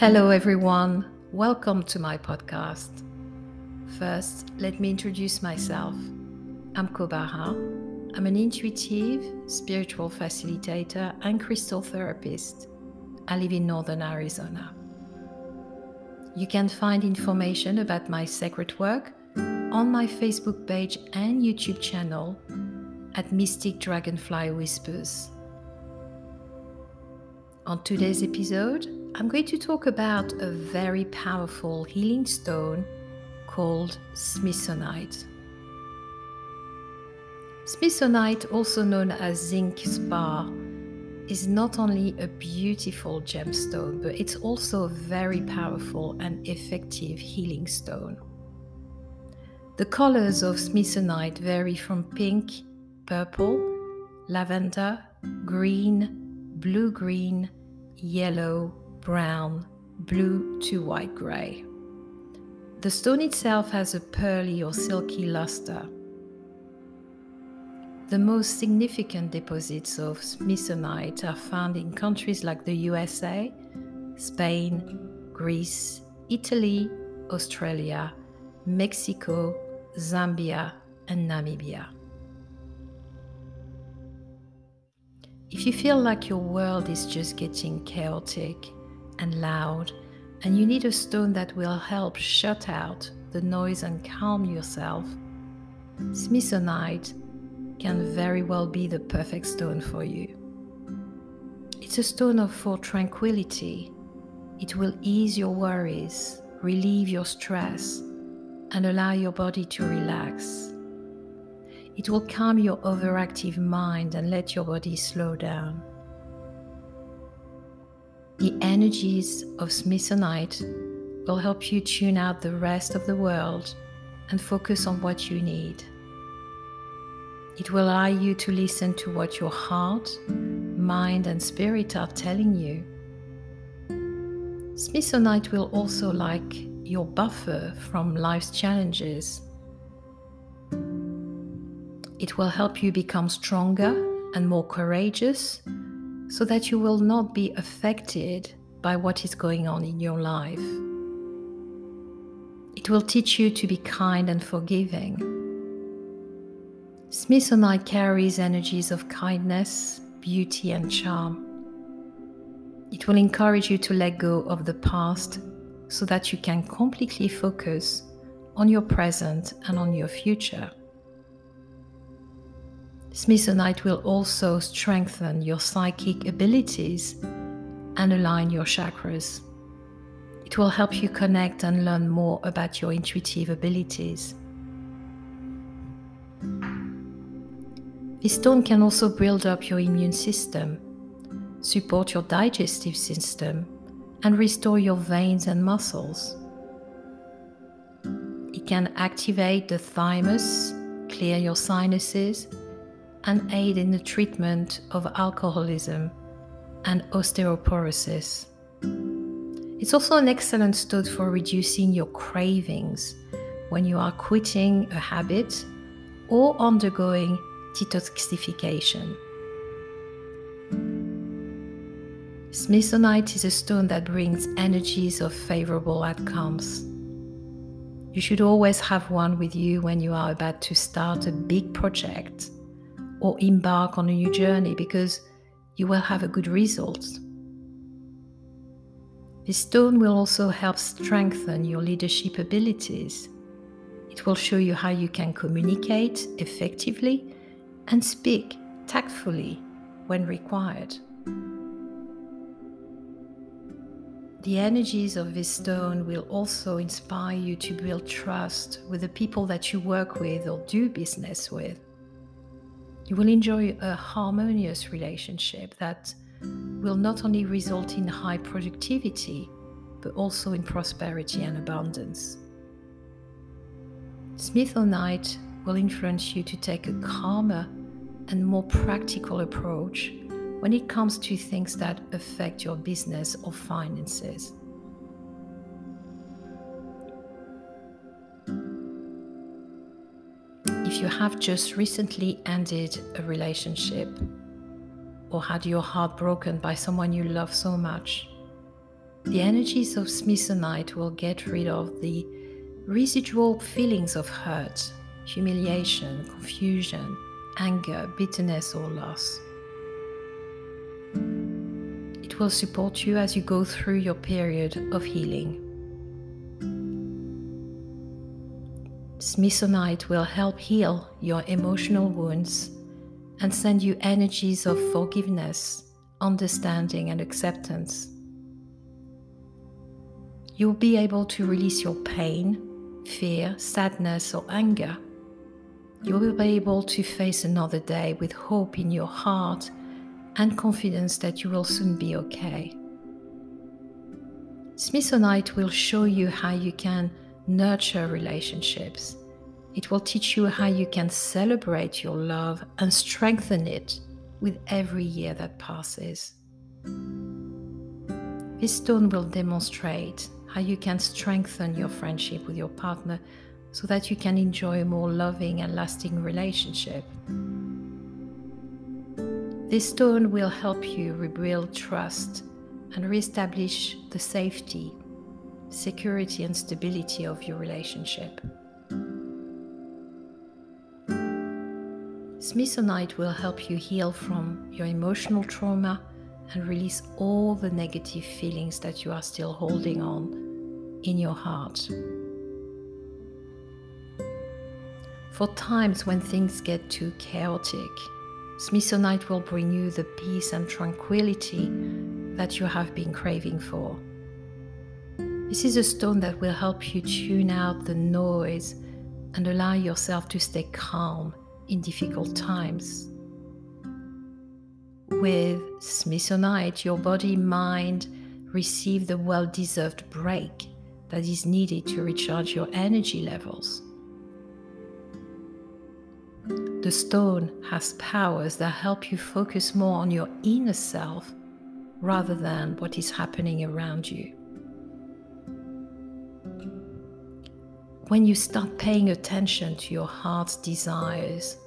Hello, everyone. Welcome to my podcast. First, let me introduce myself. I'm Kobaha. I'm an intuitive, spiritual facilitator, and crystal therapist. I live in northern Arizona. You can find information about my sacred work on my Facebook page and YouTube channel at Mystic Dragonfly Whispers. On today's episode, I'm going to talk about a very powerful healing stone called smithsonite. Smithsonite, also known as zinc spar, is not only a beautiful gemstone, but it's also a very powerful and effective healing stone. The colors of smithsonite vary from pink, purple, lavender, green, blue green, yellow, brown, blue to white gray. The stone itself has a pearly or silky luster. The most significant deposits of smithsonite are found in countries like the USA, Spain, Greece, Italy, Australia, Mexico, Zambia, and Namibia. If you feel like your world is just getting chaotic and loud, and you need a stone that will help shut out the noise and calm yourself, Smithsonite can very well be the perfect stone for you. It's a stone of for tranquility. It will ease your worries, relieve your stress, and allow your body to relax. It will calm your overactive mind and let your body slow down. The energies of smithsonite will help you tune out the rest of the world and focus on what you need. It will allow you to listen to what your heart, mind, and spirit are telling you. Smithsonite will also like your buffer from life's challenges it will help you become stronger and more courageous so that you will not be affected by what is going on in your life. It will teach you to be kind and forgiving. Smithsonite carries energies of kindness, beauty, and charm. It will encourage you to let go of the past so that you can completely focus on your present and on your future. Smithsonite will also strengthen your psychic abilities and align your chakras. It will help you connect and learn more about your intuitive abilities. This stone can also build up your immune system, support your digestive system, and restore your veins and muscles. It can activate the thymus, clear your sinuses, and aid in the treatment of alcoholism and osteoporosis. It's also an excellent stone for reducing your cravings when you are quitting a habit or undergoing detoxification. Smithsonite is a stone that brings energies of favorable outcomes. You should always have one with you when you are about to start a big project or embark on a new journey because you will have a good result. This stone will also help strengthen your leadership abilities. It will show you how you can communicate effectively and speak tactfully when required. The energies of this stone will also inspire you to build trust with the people that you work with or do business with. You will enjoy a harmonious relationship that will not only result in high productivity, but also in prosperity and abundance. Smithsonite will influence you to take a calmer and more practical approach when it comes to things that affect your business or finances. You have just recently ended a relationship or had your heart broken by someone you love so much, The energies of smithsonite will get rid of the residual feelings of hurt, humiliation, confusion, anger, bitterness, or loss. It will support you as you go through your period of healing. Smithsonite will help heal your emotional wounds and send you energies of forgiveness, understanding, and acceptance. You'll be able to release your pain, fear, sadness, or anger. You will be able to face another day with hope in your heart and confidence that you will soon be okay. Smithsonite will show you how you can nurture relationships. It will teach you how you can celebrate your love and strengthen it with every year that passes. This stone will demonstrate how you can strengthen your friendship with your partner so that you can enjoy a more loving and lasting relationship. This stone will help you rebuild trust and reestablish the safety, security, and stability of your relationship. Smithsonite will help you heal from your emotional trauma and release all the negative feelings that you are still holding on in your heart. For times when things get too chaotic, Smithsonite will bring you the peace and tranquility that you have been craving for. This is a stone that will help you tune out the noise and allow yourself to stay calm in difficult times with Smithsonite, your body mind receive the well deserved break that is needed to recharge your energy levels. The stone has powers that help you focus more on your inner self rather than what is happening around you. When you start paying attention to your heart's desires,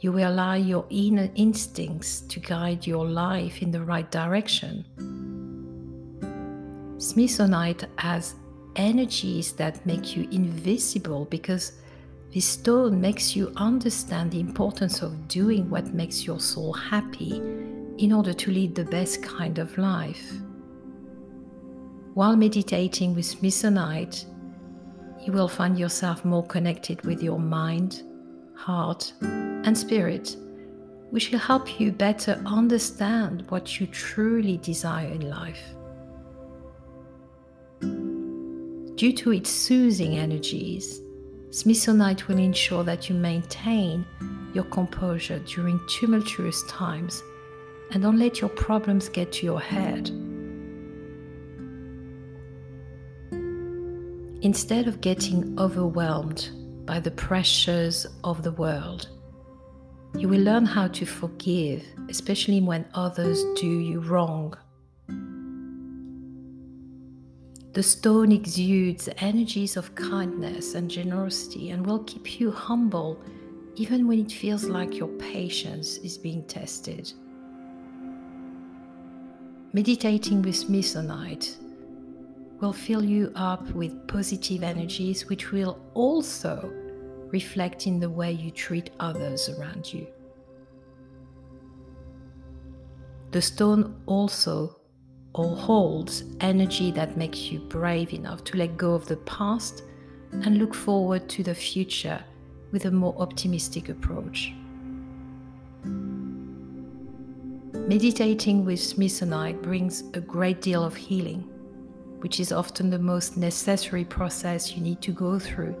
you will allow your inner instincts to guide your life in the right direction. Smithsonite has energies that make you invisible because this stone makes you understand the importance of doing what makes your soul happy in order to lead the best kind of life. While meditating with Smithsonite, you will find yourself more connected with your mind, heart, and spirit, which will help you better understand what you truly desire in life. Due to its soothing energies, Smithsonite will ensure that you maintain your composure during tumultuous times and don't let your problems get to your head. Instead of getting overwhelmed by the pressures of the world, you will learn how to forgive, especially when others do you wrong. The stone exudes energies of kindness and generosity and will keep you humble even when it feels like your patience is being tested. Meditating with Smithsonite will fill you up with positive energies, which will also reflect in the way you treat others around you. The stone also or holds energy that makes you brave enough to let go of the past and look forward to the future with a more optimistic approach. Meditating with Smithsonite brings a great deal of healing, which is often the most necessary process you need to go through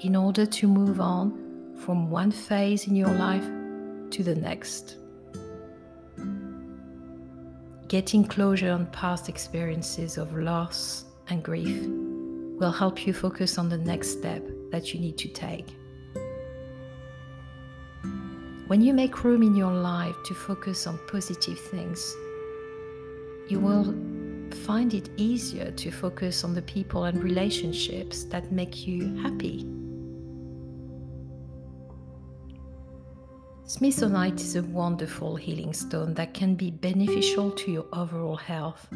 in order to move on from one phase in your life to the next. Getting closure on past experiences of loss and grief will help you focus on the next step that you need to take. When you make room in your life to focus on positive things, you will find it easier to focus on the people and relationships that make you happy. Smithsonite is a wonderful healing stone that can be beneficial to your overall health.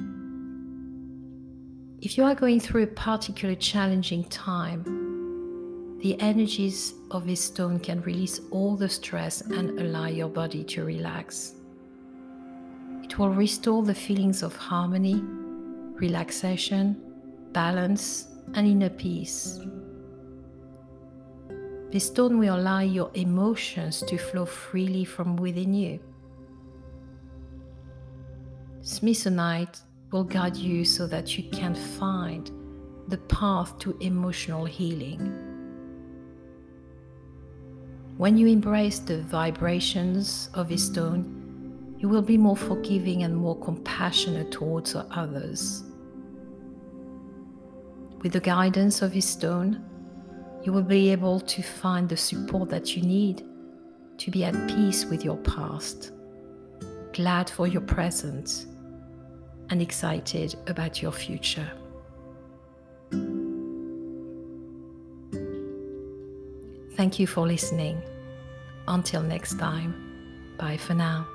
If you are going through a particularly challenging time, the energies of this stone can release all the stress and allow your body to relax. It will restore the feelings of harmony, relaxation, balance, and inner peace. This stone will allow your emotions to flow freely from within you. Smithsonite will guide you so that you can find the path to emotional healing. When you embrace the vibrations of this stone, you will be more forgiving and more compassionate towards others. With the guidance of this stone, you will be able to find the support that you need to be at peace with your past, glad for your present, and excited about your future. Thank you for listening. Until next time, bye for now.